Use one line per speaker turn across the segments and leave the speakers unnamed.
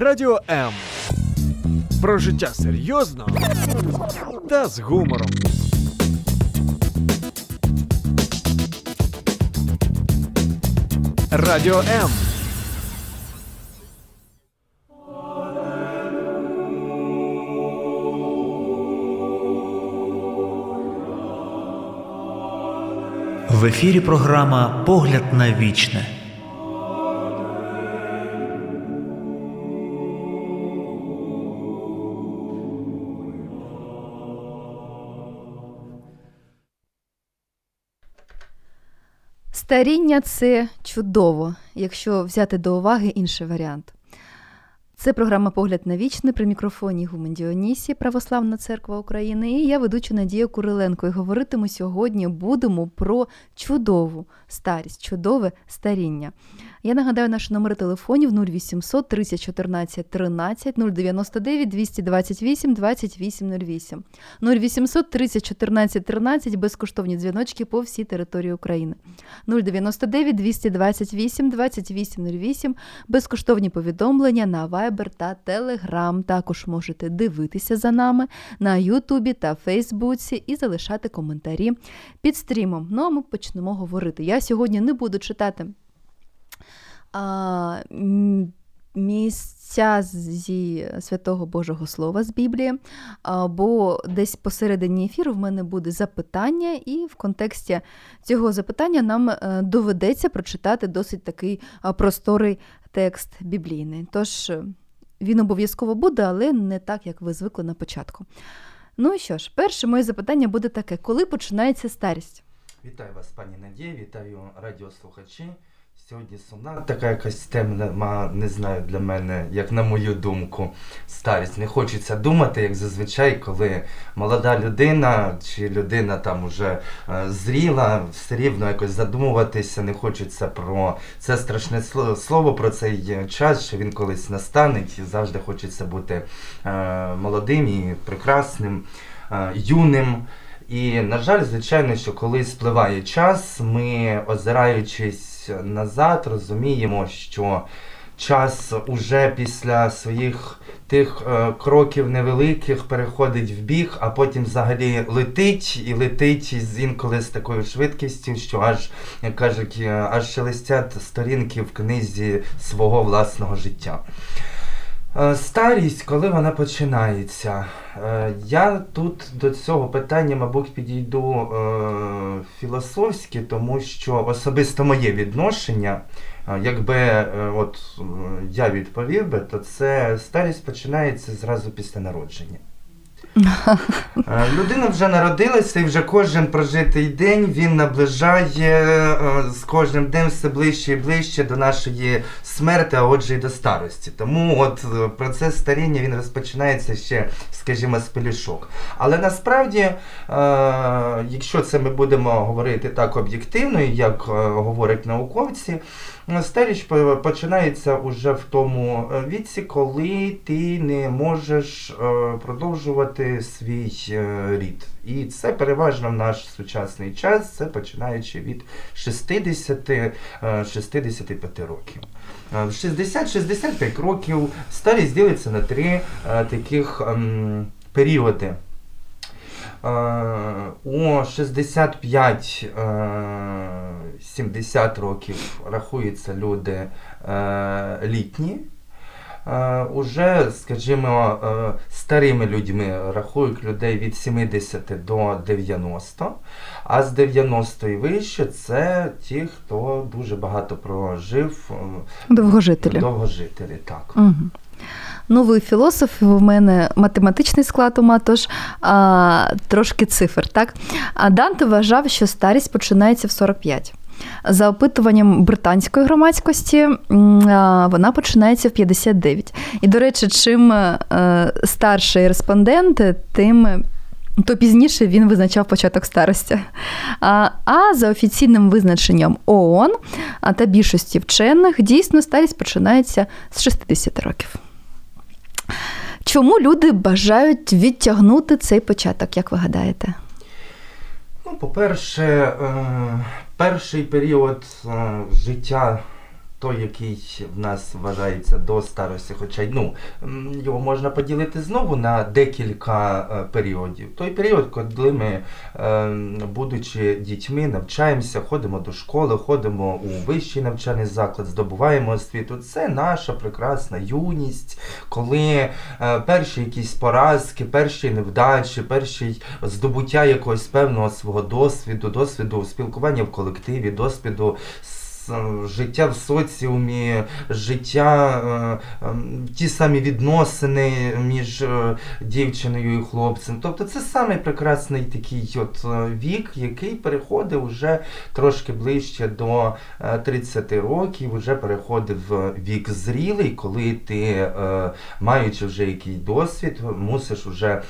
Радіо М. Про життя серйозно та з гумором. Радіо М.
В ефірі програма Погляд на вічне.
Старіння це чудово, якщо взяти до уваги інший варіант. Це програма Погляд на вічне при мікрофоні Гумен Діонісі, Православна Церква України. І я ведуча Надія Куриленко. І говоритиму сьогодні будемо про чудову старість, чудове старіння. Я нагадаю наші номери телефонів 0800 30 14 13 099 228 2808. 0800 30 14 13 безкоштовні дзвіночки по всій території України. 099 228 2808 безкоштовні повідомлення на Viber та Telegram. Також можете дивитися за нами на Ютубі та Фейсбуці і залишати коментарі під стрімом. Ну а ми почнемо говорити. Я сьогодні не буду читати а, місця зі святого Божого Слова з Біблії, бо десь посередині ефіру в мене буде запитання, і в контексті цього запитання нам е, доведеться прочитати досить такий просторий текст біблійний. Тож він обов'язково буде, але не так, як ви звикли на початку. Ну і що ж, перше моє запитання буде таке: коли починається старість?
Вітаю вас, пані Надія, вітаю радіослухачі. Сьогодні сумна така якась тема, не знаю для мене, як на мою думку, старість. Не хочеться думати, як зазвичай, коли молода людина чи людина там уже е, зріла, все рівно якось задумуватися, не хочеться про це страшне слово, про цей час, що він колись настане, і завжди хочеться бути е, молодим і прекрасним, е, юним. І, на жаль, звичайно, що коли спливає час, ми озираючись назад, розуміємо, що час уже після своїх тих е, кроків невеликих переходить в біг, а потім взагалі летить і летить з інколи з такою швидкістю, що аж, як кажуть, е, аж шелестять сторінки в книзі свого власного життя. Е, старість, коли вона починається. Е, я тут до цього питання, мабуть, підійду е, філософськи, тому що особисто моє відношення, якби от я відповів би, то це старість починається зразу після народження. Е, людина вже народилася і вже кожен прожитий день він наближає е, з кожним днем все ближче і ближче до нашої смерти, а отже і до старості. Тому от е, процес старіння він розпочинається ще, скажімо, з пелюшок. Але насправді, якщо це ми будемо говорити так об'єктивно, як говорять науковці, Старіч починається уже в тому е, віці, коли ти не можеш е, продовжувати свій е, рід. І це переважно в наш сучасний час, це починаючи від 60-65 років. В 60-65 років старість ділиться на три таких ем, періоди. У 65-70 років рахуються люди е, літні. Е, уже, скажімо, е, старими людьми рахують людей від 70 до 90, а з 90 і вище це ті, хто дуже багато прожив.
Довгожителі.
Довгожителі, так.
Угу. Новий філософ, у мене математичний склад ума, тож а, трошки цифр. так? А Данте вважав, що старість починається в 45. За опитуванням британської громадськості, вона починається в 59. І, до речі, чим е, старший респондент, тим. То пізніше він визначав початок старості. А а за офіційним визначенням ООН та більшості вчених дійсно старість починається з 60 років. Чому люди бажають відтягнути цей початок, як ви гадаєте?
Ну, По-перше, е, перший період е, життя той, який в нас вважається до старості, хоча ну, його можна поділити знову на декілька е, періодів. Той період, коли ми, е, будучи дітьми, навчаємося, ходимо до школи, ходимо у вищий навчальний заклад, здобуваємо освіту. Це наша прекрасна юність, коли е, перші якісь поразки, перші невдачі, перші здобуття якогось певного свого досвіду, досвіду спілкування в колективі, досвіду життя в соціумі, життя, е, е, ті самі відносини між е, дівчиною і хлопцем. Тобто це самий прекрасний такий от е, вік, який переходить вже трошки ближче до е, 30 років, вже переходить вік зрілий, коли ти, маючи вже якийсь досвід, мусиш вже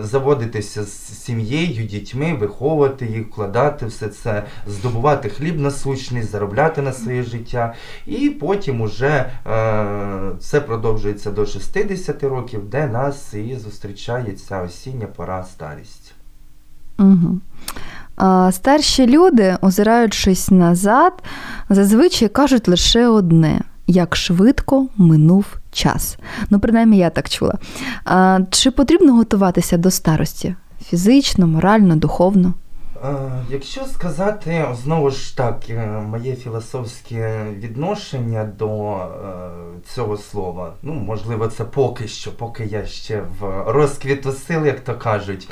заводитися з сім'єю, дітьми, виховувати їх, вкладати все це, здобувати хліб насущний, заробляти на своє життя. І потім уже е, це продовжується до 60 років, де нас і зустрічає ця осіння пора старість.
Угу. А, старші люди, озираючись назад, зазвичай кажуть лише одне: як швидко минув час. Ну, принаймні, я так чула. А, чи потрібно готуватися до старості? Фізично, морально, духовно?
Якщо сказати знову ж так, е, моє філософське відношення до е, цього слова, ну можливо, це поки що, поки я ще в розквіту сил, як то кажуть.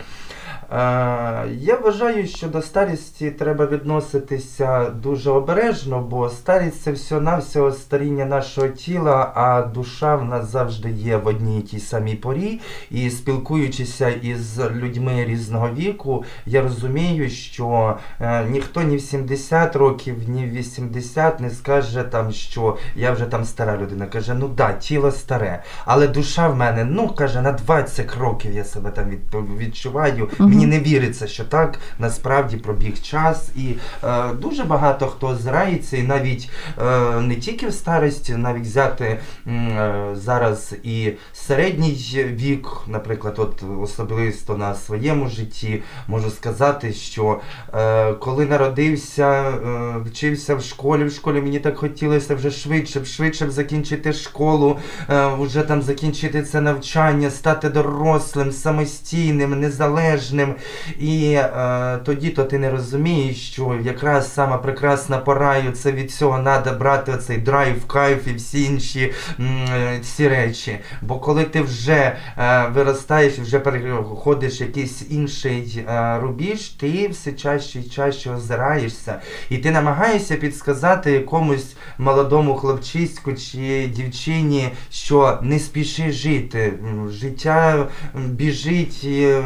Я вважаю, що до старості треба відноситися дуже обережно, бо старість це все-навсього старіння нашого тіла, а душа в нас завжди є в одній тій самій порі. І спілкуючися із людьми різного віку, я розумію, що е, ніхто ні в 70 років, ні в 80 не скаже там, що я вже там стара людина. Каже, ну да, тіло старе, але душа в мене, ну каже, на 20 років я себе там від, відчуваю.
Мгм.
Мені не віриться, що так насправді пробіг час. І е, дуже багато хто озирається, і навіть е, не тільки в старості, навіть взяти е, зараз і середній вік, наприклад, от особисто на своєму житті, можу сказати, що е, коли народився, е, вчився в школі, в школі мені так хотілося вже швидше, швидше закінчити школу, е, вже там закінчити це навчання, стати дорослим, самостійним, незалежним. І е, тоді то ти не розумієш, що якраз сама прекрасна пора, і це від цього треба брати оцей драйв, кайф і всі інші е, ці речі. Бо коли ти вже е, виростаєш, вже переходиш якийсь інший е, рубіж, ти все чаще і чаще озираєшся, і ти намагаєшся підсказати якомусь молодому хлопчиську чи дівчині, що не спіши жити. Життя біжить і, е,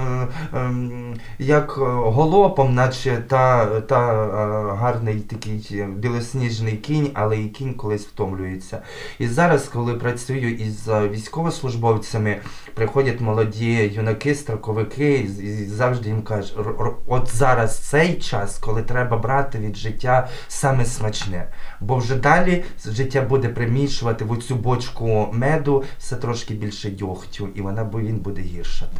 як е, голопом, наче та, та е, гарний такий е, білосніжний кінь, але і кінь колись втомлюється. І зараз, коли працюю із військовослужбовцями, приходять молоді юнаки, строковики, і, завжди їм кажуть, «Р- р- от зараз цей час, коли треба брати від життя саме смачне. Бо вже далі життя буде примішувати в оцю бочку меду все трошки більше дьогтю, і вона він буде гіршати,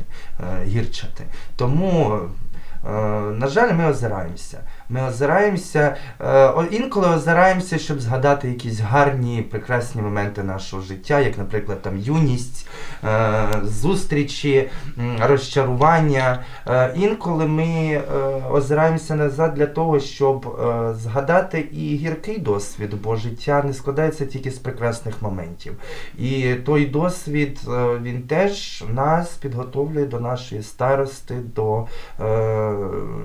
гірчати. Тому. Е, На жаль, ми озираємося. Ми озираємося, е, інколи озираємося, щоб згадати якісь гарні, прекрасні моменти нашого життя, як, наприклад, там юність, е, зустрічі, розчарування. Е, Інколи ми озираємося назад для того, щоб згадати і гіркий досвід, бо життя не складається тільки з прекрасних моментів. І той досвід він теж нас підготовлює до нашої старости, до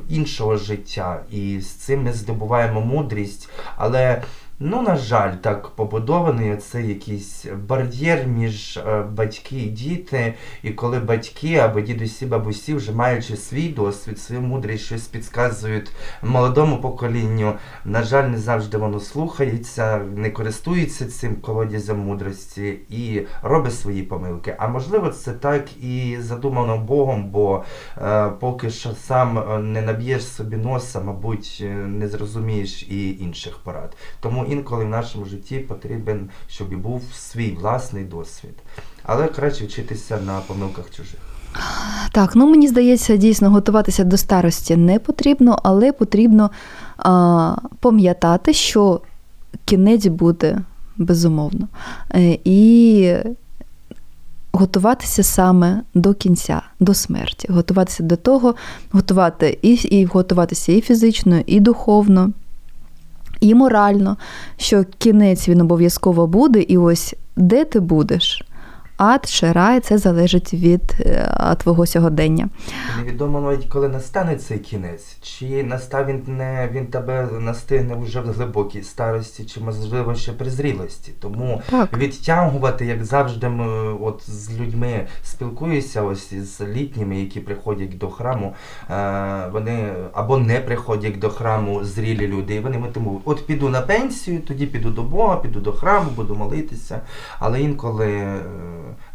іншого життя. І з цим ми здобуваємо мудрість. Але Ну, на жаль, так побудований оцей якийсь бар'єр між е, батьки і діти. І коли батьки або дідусі, бабусі, вже маючи свій досвід, свою мудрість, щось підказують молодому поколінню, на жаль, не завжди воно слухається, не користується цим колодязем мудрості і робить свої помилки. А можливо, це так і задумано Богом, бо е, поки що сам е, не наб'єш собі носа, мабуть, е, не зрозумієш і інших порад. Тому інколи в нашому житті потрібен, щоб і був свій власний досвід. Але краще вчитися на помилках чужих.
Так, ну мені здається, дійсно готуватися до старості не потрібно, але потрібно а, пам'ятати, що кінець буде безумовно. Е, і готуватися саме до кінця, до смерті, готуватися до того, готувати і, і готуватися і фізично, і духовно, і морально, що кінець він обов'язково буде, і ось де ти будеш ад чи рай, це залежить від е, твого сьогодення.
Невідомо навіть коли настане цей кінець, чи настав він не він тебе настигне вже в глибокій старості, чи можливо ще при зрілості. Тому так. відтягувати, як завжди, ми от з людьми спілкуюся, ось з літніми, які приходять до храму, е, вони або не приходять до храму зрілі люди. І вони ми тому от піду на пенсію, тоді піду до Бога, піду до храму, буду молитися. Але інколи е,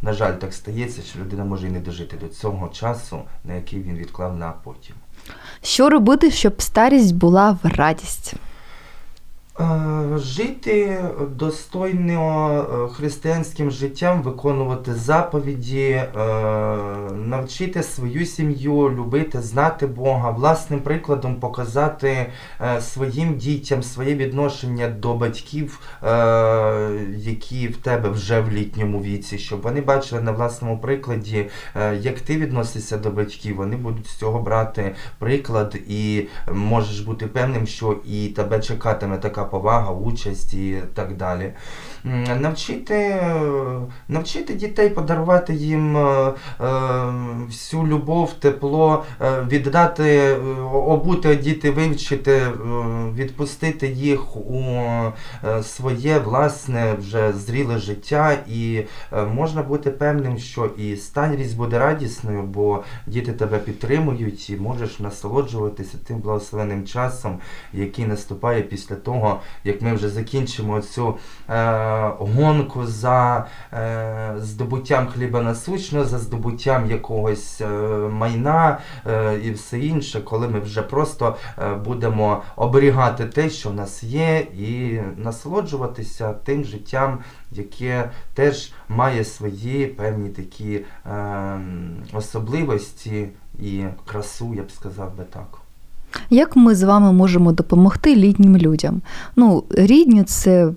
на жаль, так стається, що людина може і не дожити до цього часу, на який він відклав на потім.
Що робити, щоб старість була в радість?
Е, жити достойно е, християнським життям, виконувати заповіді, е, навчити свою сім'ю, любити, знати Бога, власним прикладом показати своїм дітям своє відношення до батьків, які в тебе вже в літньому віці, щоб вони бачили на власному прикладі, як ти відносишся до батьків, вони будуть з цього брати приклад, і можеш бути певним, що і тебе чекатиме така повага, участь і так далі. Навчити навчити дітей, подарувати їм е, е, всю любов, тепло, е, віддати, обути діти, вивчити, відпустити їх у своє власне вже зріле життя, і можна бути певним, що і старість буде радісною, бо діти тебе підтримують і можеш насолоджуватися тим благословенним часом, який наступає після того, як ми вже закінчимо цю гонку за е, здобуттям хліба насущного, за здобуттям якогось е, майна е, і все інше, коли ми вже просто будемо оберігати те, що в нас є, і насолоджуватися тим життям, яке теж має свої певні такі особливості і красу, я б сказав би так.
Як ми з вами можемо допомогти літнім людям? Ну, рідні це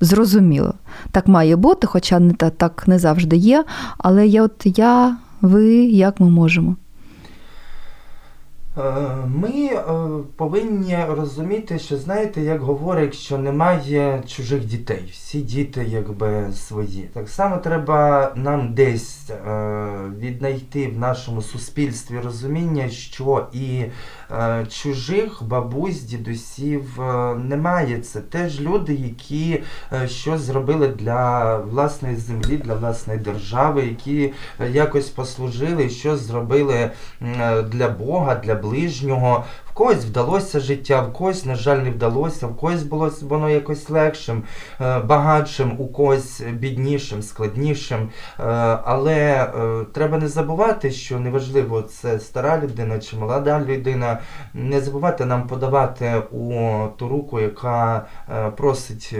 зрозуміло. Так має бути, хоча не так не завжди є. Але я от я, ви, як ми можемо?
Е, ми е, повинні розуміти, що знаєте, як говорять, що немає чужих дітей. Всі діти якби свої. Так само треба нам десь е, віднайти в нашому суспільстві розуміння, що і чужих бабусь, дідусів немає. Це теж люди, які щось зробили для власної землі, для власної держави, які якось послужили, щось зробили для Бога, для ближнього, когось вдалося життя, в когось, на жаль, не вдалося, в когось було воно якось легшим, е, багатшим, у когось біднішим, складнішим. Е, але е, треба не забувати, що неважливо, це стара людина чи молода людина. Не забувати нам подавати у ту руку, яка просить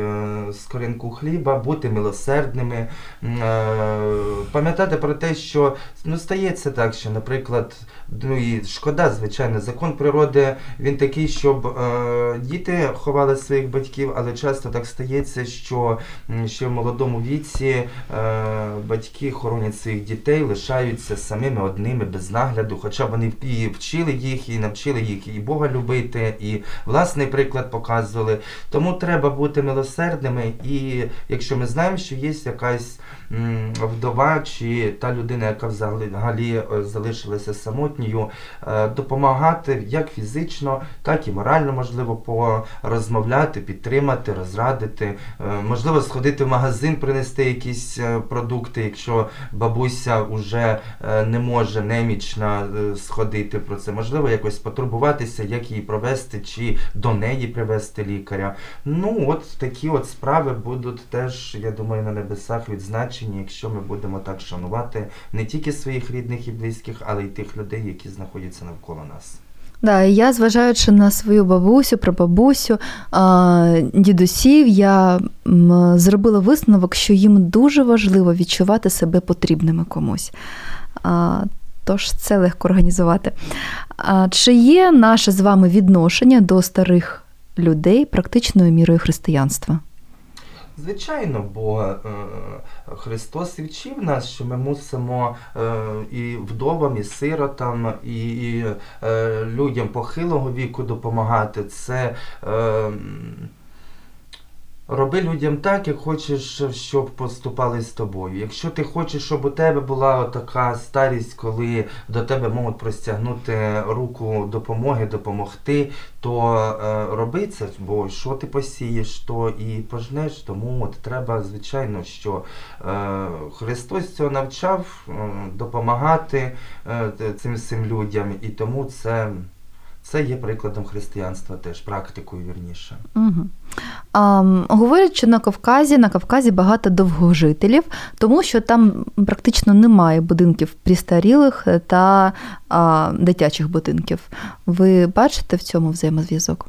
скоринку хліба, бути милосердними, пам'ятати про те, що ну, стається так, що, наприклад, ну і шкода, звичайно, закон природи він такий, щоб е, діти ховали своїх батьків, але часто так стається, що ще в молодому віці е, батьки хоронять своїх дітей, лишаються самими одними без нагляду, хоча вони і вчили їх, і навчили їх і Бога любити, і власний приклад показували. Тому треба бути милосердними, і якщо ми знаємо, що є якась вдова чи та людина, яка взагалі е, залишилася самотньою, е, допомагати як фізично, так і морально можливо порозмовляти, підтримати, розрадити, е, можливо, сходити в магазин, принести якісь продукти, якщо бабуся вже не може немічно сходити про це, можливо, якось потурбуватися, як її провести, чи до неї привести лікаря. Ну, от такі от справи будуть теж, я думаю, на небесах відзначені якщо ми будемо так шанувати не тільки своїх рідних і близьких, але й тих людей, які знаходяться навколо нас.
Да, я, зважаючи на свою бабусю, прабабусю, дідусів, я зробила висновок, що їм дуже важливо відчувати себе потрібними комусь. Тож це легко організувати. Чи є наше з вами відношення до старих людей практичною мірою християнства?
Звичайно, бо е, Христос вчив нас, що ми мусимо е, і вдовам, і сиротам, і, і е, людям похилого віку допомагати. Це е, Роби людям так, як хочеш, щоб поступали з тобою. Якщо ти хочеш, щоб у тебе була така старість, коли до тебе можуть простягнути руку допомоги, допомогти, то е, роби це, бо що ти посієш, то і пожнеш. Тому от треба, звичайно, що е, Христос цього навчав е, допомагати е, цим всім людям, і тому це. Це є прикладом християнства теж, практикою вірніше.
Угу. А, Говорять, що на Кавказі на Кавказі багато довгожителів, тому що там практично немає будинків пристарілих та а, дитячих будинків. Ви бачите в цьому взаємозв'язок?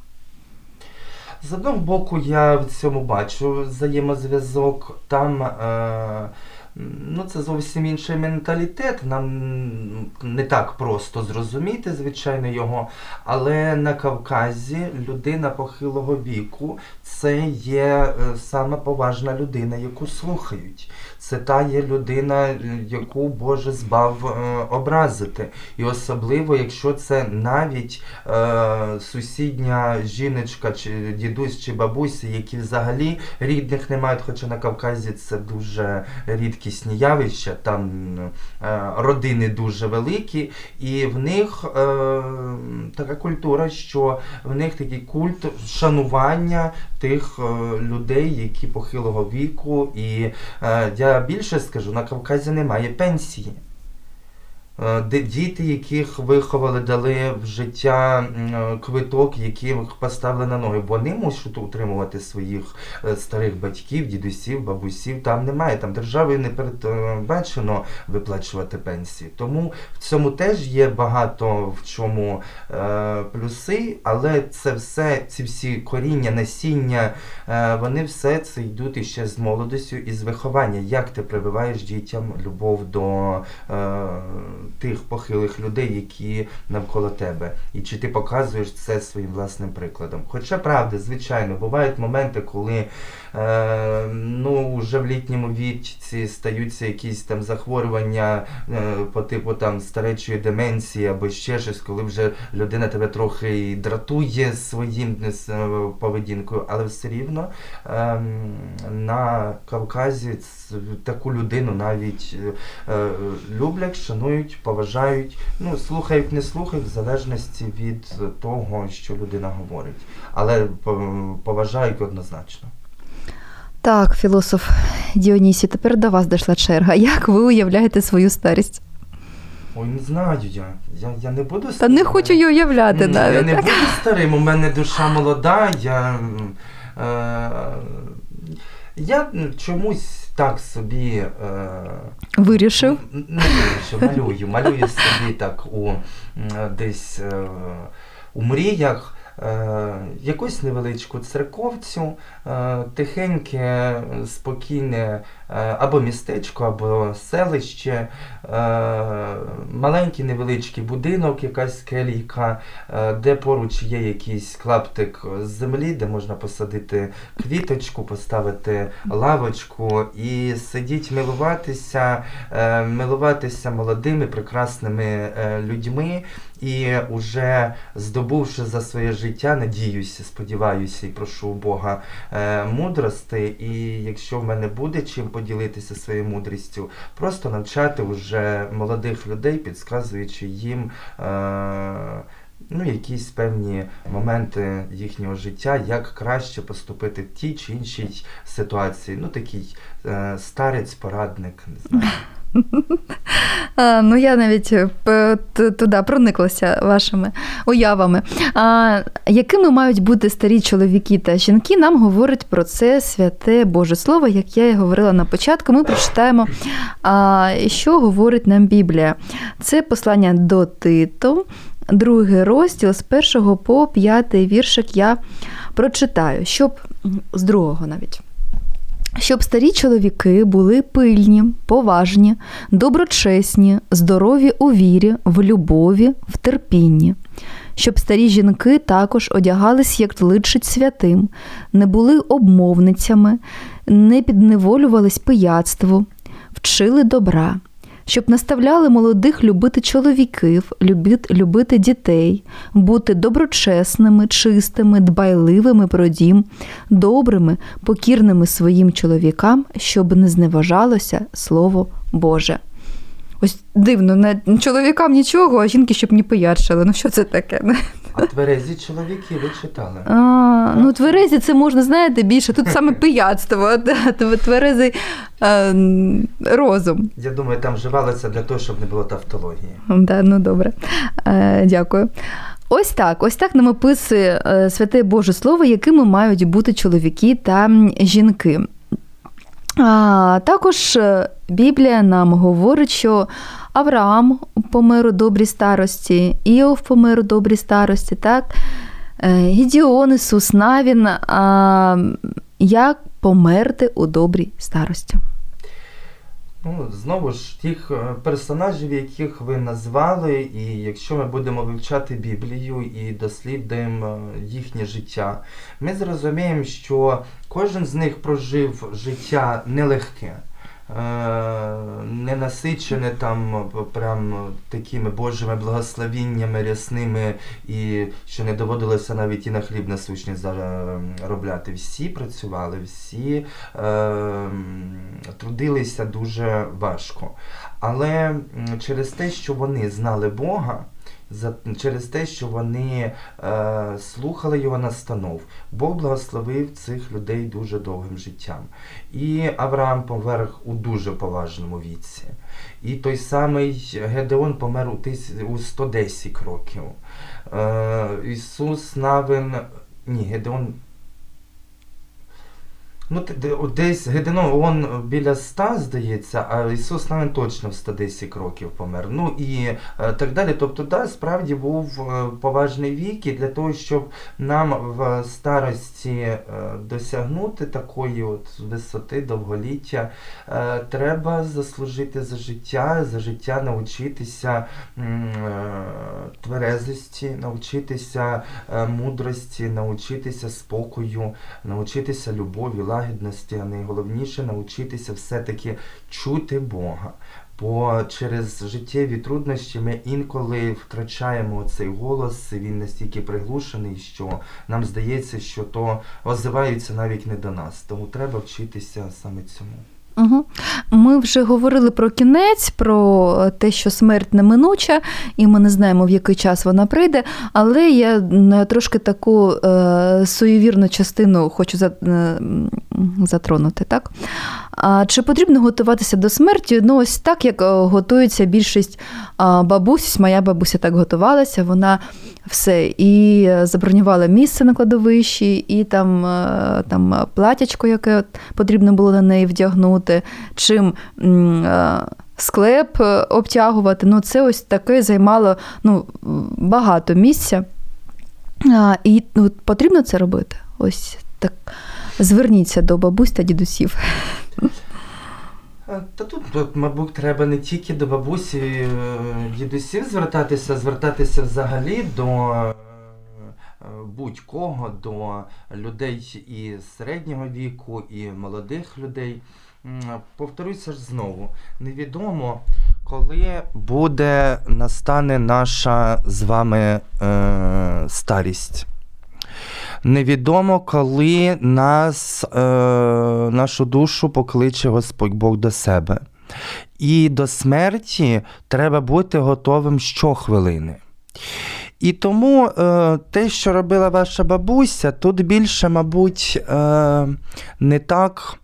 З одного боку, я в цьому бачу взаємозв'язок. Там е, Ну, це зовсім інший менталітет. Нам не так просто зрозуміти, звичайно, його. Але на Кавказі людина похилого віку це є е, саме поважна людина, яку слухають. Це та є людина, яку Боже збав е, образити. І особливо, якщо це навіть е, сусідня жіночка, чи дідусь чи бабуся, які взагалі рідних не мають, хоча на Кавказі це дуже рідкісні явища, там е, родини дуже великі, і в них е, така культура, що в них такий культ шанування тих е, людей, які похилого віку. І я більше скажу, на Кавказі немає пенсії. Е, діти, яких виховали, дали в життя е, квиток, яких поставили на ноги, вони мусять утримувати своїх е, старих батьків, дідусів, бабусів. Там немає, там державою не передбачено виплачувати пенсії. Тому в цьому теж є багато в чому плюси, але це все, ці всі коріння, насіння, вони все це йдуть іще з молодостю і з виховання. Як ти прививаєш дітям любов до. Тих похилих людей, які навколо тебе, і чи ти показуєш це своїм власним прикладом. Хоча правда, звичайно, бувають моменти, коли е, ну, вже в літньому віці стаються якісь там захворювання е, по типу там старечої деменції або ще щось, коли вже людина тебе трохи дратує своїм е, поведінкою, але все рівно е, на Кавказі таку людину навіть е, е люблять, шанують поважають, ну, слухають, не слухають, в залежності від того, що людина говорить. Але поважають однозначно.
Так, філософ Діонісі, тепер до вас дійшла черга. Як ви уявляєте свою старість?
Ой, не знаю я. Я я не буду
старим. Та не хочу її уявляти навіть.
Я не буду старим, у мене душа молода, я. Е, я чомусь так собі. Е,
Вирішив?
Не вирішив, малюю. Малюю собі так у десь е, у мріях. Е, якусь невеличку церковцю, е, тихеньке, спокійне або містечко, або селище, маленький невеличкий будинок, якась келійка, де поруч є якийсь клаптик землі, де можна посадити квіточку, поставити лавочку і сидіть, милуватися, милуватися молодими, прекрасними людьми. І уже здобувши за своє життя, надіюся, сподіваюся і прошу Бога е, мудрости. І якщо в мене буде чим поділитися своєю мудрістю, просто навчати вже молодих людей, підказуючи їм. Е, Ну, якісь певні моменти їхнього життя, як краще поступити в тій чи іншій ситуації. Ну, такий е, старець, порадник, не знаю.
Ну, я навіть е, туди прониклася вашими уявами. Якими мають бути старі чоловіки та жінки? Нам говорить про це святе Боже Слово, як я і говорила на початку. Ми прочитаємо, що говорить нам Біблія. Це послання до Титу, другий розділ з першого по п'ятий віршик я прочитаю, щоб з другого навіть щоб старі чоловіки були пильні, поважні, доброчесні, здорові у вірі, в любові, в терпінні, щоб старі жінки також одягались, як личить святим, не були обмовницями, не підневолювались пияцтву, вчили добра, щоб наставляли молодих любити чоловіків, любити, любити дітей, бути доброчесними, чистими, дбайливими про дім, добрими, покірними своїм чоловікам, щоб не зневажалося Слово Боже. Ось дивно, не чоловікам нічого, а жінки щоб не пиячили. Ну що це таке?
А тверезі чоловіки ви читали?
А, ну, тверезі це можна, знаєте, більше. Тут саме пияцтво, тверезий а, розум.
Я думаю, там вживалося для того, щоб не було тавтології.
Да, ну добре, а, дякую. Ось так, ось так нам описує е, святе Боже Слово, якими мають бути чоловіки та жінки. А, Також е, Біблія нам говорить, що Авраам помер у добрій старості, Іов помер у добрій старості, так? Е, Гідіон, Ісус Навін, а як померти у добрій старості.
Ну, знову ж тих е, персонажів, яких ви назвали, і якщо ми будемо вивчати Біблію і дослідуємо їхнє життя, ми зрозуміємо, що кожен з них прожив життя нелегке. Не насичене там прям такими Божими благословіннями рясними, і що не доводилося навіть і на хліб насущний заробляти. Всі працювали, всі е, трудилися дуже важко. Але через те, що вони знали Бога, за, через те, що вони е, слухали його настанов. Бог благословив цих людей дуже довгим життям. І Авраам помер у дуже поважному віці. І той самий Гедеон помер у, тис, у 110 років. Е, Ісус Навин. Ні, Гедеон Ну, десь Гедено, он біля ста, здається, а Ісус навіть точно в 110 років помер. Ну і е, так далі. Тобто, да, справді був е, поважний вік, і для того, щоб нам в старості е, досягнути такої от висоти, довголіття, треба заслужити за життя, за життя навчитися тверезості, навчитися мудрості, навчитися спокою, навчитися любові лагідності, а найголовніше навчитися все-таки чути Бога. Бо через життєві труднощі ми інколи втрачаємо цей голос, він настільки приглушений, що нам здається, що то озиваються навіть не до нас. Тому треба вчитися саме цьому.
Угу. Ми вже говорили про кінець, про те, що смерть неминуча, і ми не знаємо, в який час вона прийде. Але я трошки таку е, суєвірну частину хочу за, е, затронути. Так? А Чи потрібно готуватися до смерті? Ну, ось так, як е, готується більшість бабусь. Моя бабуся так готувалася, вона все і забронювала місце на кладовищі, і там е, там платячко, яке потрібно було на неї вдягнути, чим е, склеп обтягувати. Ну, Це ось таке займало ну, багато місця. І ну, потрібно це робити. Ось так. Зверніться до бабусь та дідусів.
Та тут, тут, мабуть, треба не тільки до бабусі е, дідусів звертатися, звертатися взагалі до е, будь-кого, до людей і середнього віку, і молодих людей. Повторюся ж знову, невідомо, коли буде настане наша з вами е, старість. Невідомо, коли нас, е, нашу душу покличе Господь Бог до себе. І до смерті треба бути готовим щохвилини. І тому е, те, що робила ваша бабуся, тут більше, мабуть, е, не так.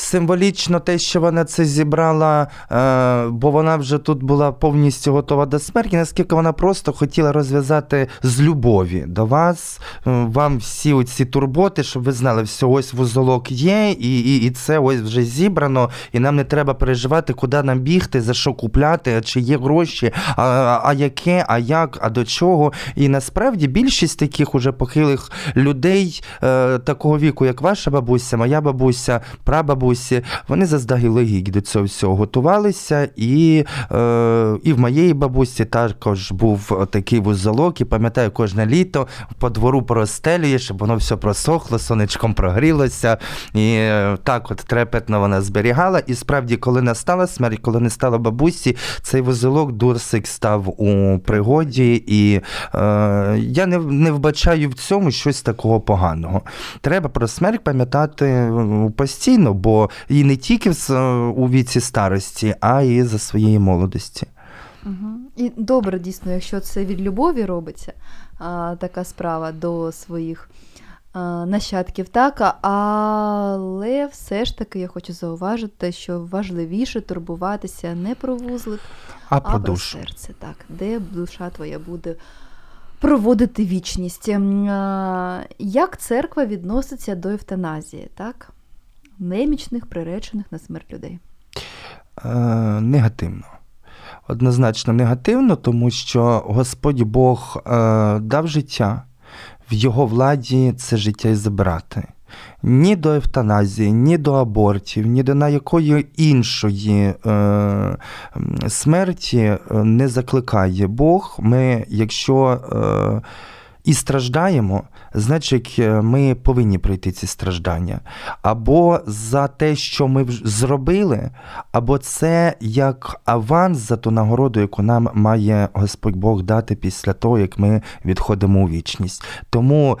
Символічно те, що вона це зібрала, е, бо вона вже тут була повністю готова до смерті, наскільки вона просто хотіла розв'язати з любові до вас, е, вам всі оці турботи, щоб ви знали, все, ось вузолок є, і і, і це ось вже зібрано, і нам не треба переживати, куди нам бігти, за що купляти, чи є гроші, а, а яке, а як, а до чого. І насправді більшість таких уже похилих людей е, такого віку, як ваша бабуся, моя бабуся, прабабуся, бабусі, вони заздалегідь до цього всього готувалися, і е, і в моєї бабусі також був такий вузолок, і пам'ятаю, кожне літо по двору простелює, щоб воно все просохло, сонечком прогрілося. І е, так от трепетно вона зберігала. І справді, коли настала смерть, коли не стало бабусі, цей вузолок Дурсик став у пригоді, і е, я не, не вбачаю в цьому щось такого поганого. Треба про смерть пам'ятати постійно, бо і не тільки у віці старості, а і за своєї молодості.
Угу. І добре, дійсно, якщо це від любові робиться а, така справа до своїх а, нащадків, так, але все ж таки я хочу зауважити, що важливіше турбуватися не про вузлик,
а,
а
про,
про
душу.
серце, так, де душа твоя буде проводити вічність. Як церква відноситься до евтаназії, так? Немічних, приречених на смерть людей?
Е, негативно. Однозначно негативно, тому що Господь Бог е, дав життя, в його владі це життя і забрати. Ні до евтаназії, ні до абортів, ні до на якої іншої е, смерті не закликає Бог. Ми, якщо е, і страждаємо, значить, ми повинні пройти ці страждання. Або за те, що ми зробили, або це як аванс за ту нагороду, яку нам має Господь Бог дати після того, як ми відходимо у вічність. Тому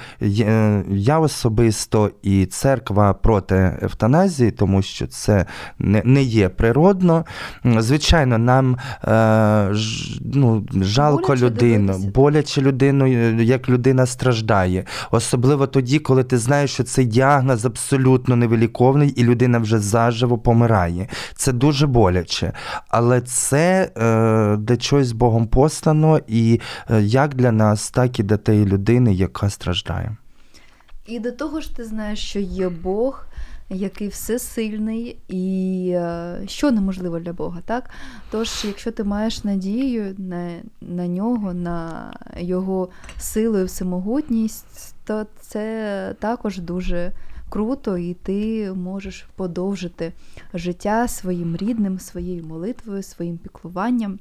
я особисто і церква проти евтаназії, тому що це не є природно. Звичайно, нам е, ну, жалко людину, боляче людину, як людина страждає. Особливо тоді, коли ти знаєш, що цей діагноз абсолютно невиліковний, і людина вже заживо помирає. Це дуже боляче. Але це е, для чогось Богом послано, і е, як для нас, так і для тієї людини, яка страждає.
І до того ж, ти знаєш, що є Бог, який всесильний, і е, що неможливо для Бога, так? Тож, якщо ти маєш надію на, на нього, на його силу і всемогутність, то це також дуже круто, і ти можеш подовжити життя своїм рідним, своєю молитвою, своїм піклуванням.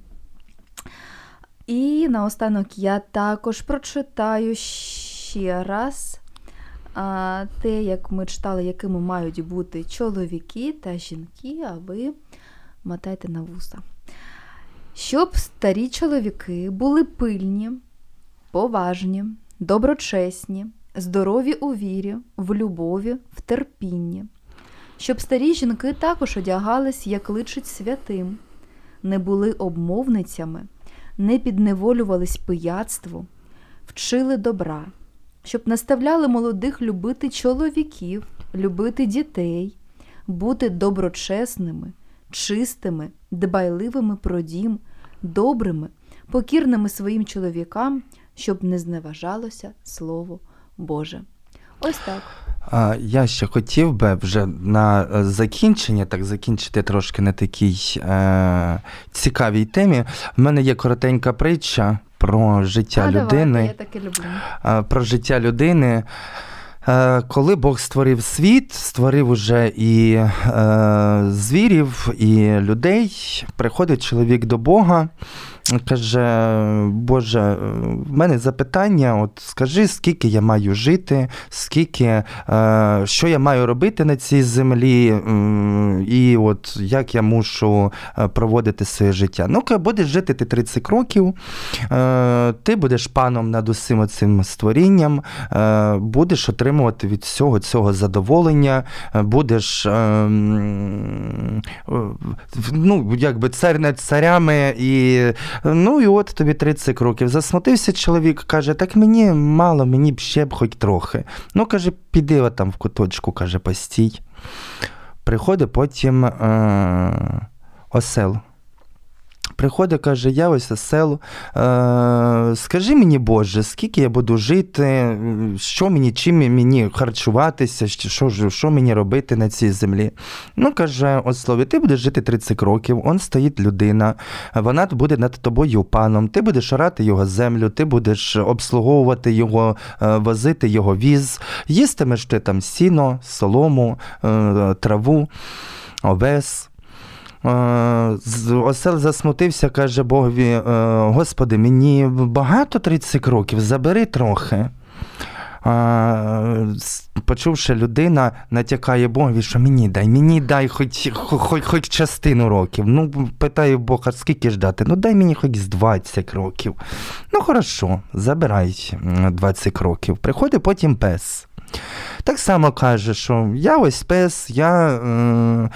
І наостанок я також прочитаю ще раз те, як ми читали, якими мають бути чоловіки та жінки, а ви мотайте на вуса. Щоб старі чоловіки були пильні, поважні, доброчесні, здорові у вірі, в любові, в терпінні, щоб старі жінки також одягались, як личить святим, не були обмовницями, не підневолювались пияцтву, вчили добра, щоб наставляли молодих любити чоловіків, любити дітей, бути доброчесними, чистими, дбайливими про дім, добрими, покірними своїм чоловікам, щоб не зневажалося Слово Боже. Ось так.
Я ще хотів би вже на е, закінчення, так закінчити трошки на такій е, цікавій темі. В мене є коротенька притча про життя
а,
людини.
Давай, я таке люблю.
Про життя людини. Коли Бог створив світ, створив уже і е, звірів, і людей, приходить чоловік до Бога, каже, Боже, в мене запитання, от скажи, скільки я маю жити, скільки, е, що я маю робити на цій землі, і от як я мушу е, проводити своє життя. Ну, будеш жити ти 30 років, е, ти будеш паном над усім цим створінням, е, будеш отримувати від всього цього задоволення, е, будеш е, е, ну, якби цар над царями і Ну і от тобі 30 років. Засмутився чоловік, каже, так мені мало, мені б ще б хоч трохи. Ну, каже, піди там в куточку, каже, постій. Приходить потім е- осел. Приходить, каже: Я ось осел, е, скажи мені, Боже, скільки я буду жити, що мені, чим мені харчуватися, що що, мені робити на цій землі. Ну, каже, ослові, ти будеш жити 30 років, он стоїть людина, вона буде над тобою паном, ти будеш орати його землю, ти будеш обслуговувати його, е, возити його віз, їстимеш ти там сіно, солому, е, траву, овес. Е, осел засмутився, каже Богові, Господи, мені багато 30 років, забери трохи почувши людина, натякає Богові, що мені дай, мені дай хоч хоч, хоч частину років. Ну, питає Бога, скільки ж дати? Ну дай мені хоч з 20 років. Ну, хорошо, забирай 20 років. Приходить потім пес. Так само каже, що я ось пес, я, е,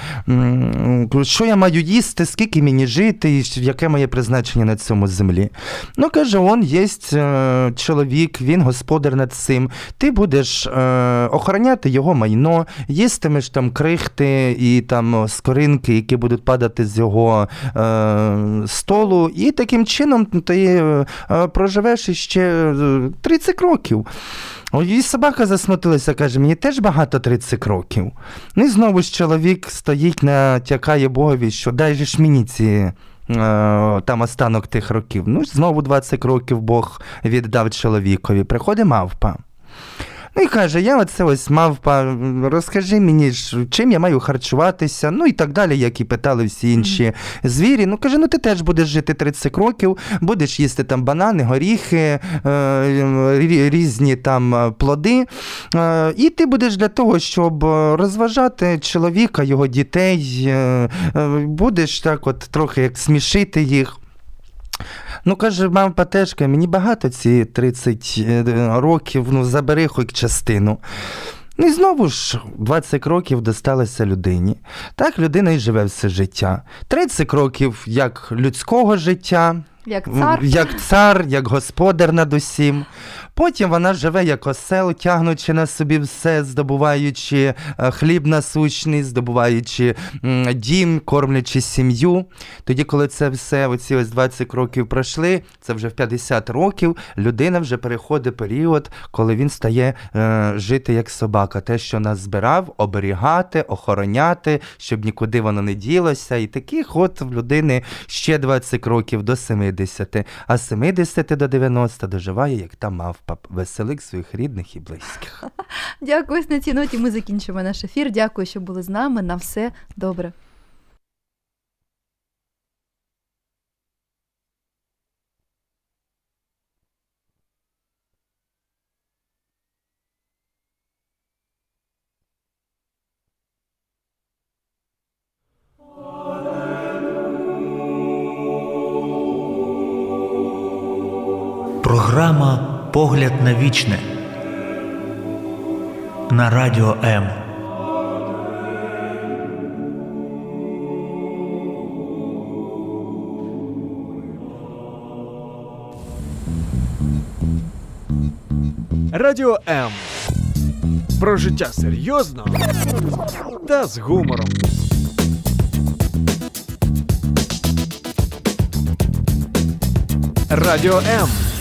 е, що я маю їсти, скільки мені жити, і яке моє призначення на цьому землі. Ну, каже, он є е, чоловік, він господар над цим. Ти будеш е, охороняти його майно, їстимеш там крихти і там скоринки, які будуть падати з його е, столу, і таким чином ти е, проживеш іще 30 років. І собака засмутилася, каже, мені теж багато 30 років. Ну і знову ж чоловік стоїть, натякає Богові, що дай же ж мені ці. Е, там останок тих років. Ну, знову 20 років Бог віддав чоловікові. Приходить мавпа. Ну і каже, я оце ось мавпа, розкажи мені, чим я маю харчуватися, ну і так далі, як і питали всі інші звірі. Ну каже, ну ти теж будеш жити 30 років, будеш їсти там банани, горіхи, е, різні там е, плоди. Е, і ти будеш для того, щоб розважати чоловіка, його дітей, будеш так от трохи як смішити їх. Ну, каже, мама Патешка, мені багато ці 30 е, років, ну, забери хоч частину. Ну і знову ж 20 років досталося людині. Так людина і живе все життя. 30 років як людського життя,
як цар,
як цар, як господар над усім. Потім вона живе як осел, тягнучи на собі все, здобуваючи е, хліб насущний, здобуваючи дім, кормлячи сім'ю. Тоді, коли це все, оці ось 20 років пройшли, це вже в 50 років, людина вже переходить період, коли він стає е, жити як собака. Те, що нас збирав, оберігати, охороняти, щоб нікуди воно не ділося. І таких от в людини ще 20 років до 70, а з 70 до 90 доживає, як та мав веселик своїх рідних і близьких.
Дякую, на цій ноті ми закінчимо наш ефір. Дякую, що були з нами. На все добре.
Погляд на вічне на радіо М.
Радіо М. Про життя серйозно та з гумором. Радіо М.